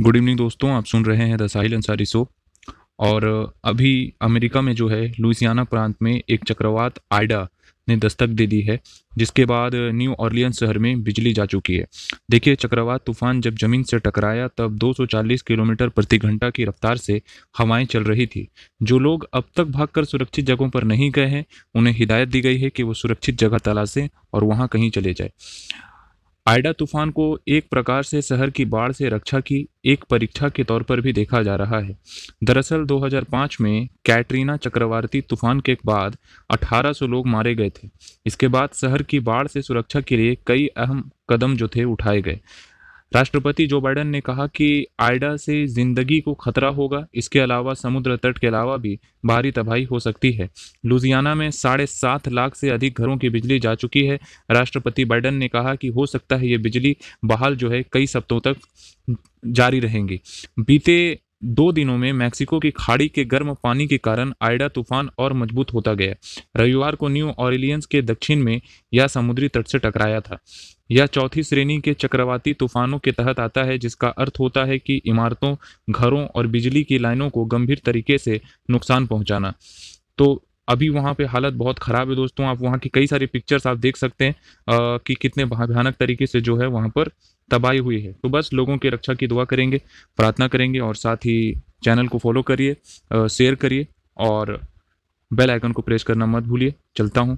Good evening दोस्तों, आप सुन रहे हैं द साहिल अंसारी शो और अभी अमेरिका में जो है, लुइसियाना प्रांत में एक चक्रवात आइडा ने दस्तक दे दी है, जिसके बाद न्यू ऑर्लियंस शहर में बिजली जा चुकी है। देखिए, चक्रवात तूफ़ान जब ज़मीन से टकराया, तब 240 किलोमीटर प्रति घंटा की रफ्तार से हवाएँ चल रही थी। जो लोग अब तक भागकर सुरक्षित जगहों पर नहीं गए हैं, उन्हें हिदायत दी गई है कि वो सुरक्षित जगह तलाशें और वहाँ कहीं चले जाए। आइडा तूफ़ान को एक प्रकार से शहर की बाढ़ से रक्षा की एक परीक्षा के तौर पर भी देखा जा रहा है। दरअसल 2005 में कैटरीना चक्रवाती तूफ़ान के बाद 1800 लोग मारे गए थे। इसके बाद शहर की बाढ़ से सुरक्षा के लिए कई अहम कदम जो थे उठाए गए। राष्ट्रपति जो बाइडन ने कहा कि आइडा से ज़िंदगी को खतरा होगा, इसके अलावा समुद्र तट के अलावा भी भारी तबाही हो सकती है। लुजियाना में साढ़े सात लाख से अधिक घरों की बिजली जा चुकी है। राष्ट्रपति बाइडन ने कहा कि हो सकता है ये बिजली बहाल जो है कई सप्तों तक जारी रहेंगी। बीते दो दिनों में मैक्सिको की खाड़ी के गर्म पानी के कारण आइडा तूफ़ान और मज़बूत होता गया। रविवार को न्यू ऑरिलियंस के दक्षिण में यह समुद्री तट से टकराया था। यह चौथी श्रेणी के चक्रवाती तूफानों के तहत आता है, जिसका अर्थ होता है कि इमारतों, घरों और बिजली की लाइनों को गंभीर तरीके से नुकसान पहुंचाना। तो अभी वहाँ पे हालत बहुत ख़राब है दोस्तों आप वहाँ की कई सारी पिक्चर्स आप देख सकते हैं आ, कि कितने भयानक तरीके से जो है वहाँ पर तबाही हुई है। तो बस लोगों की रक्षा की दुआ करेंगे प्रार्थना करेंगे और साथ ही चैनल को फॉलो करिए शेयर करिए और बेल आइकन को प्रेस करना मत भूलिए। चलता हूँ।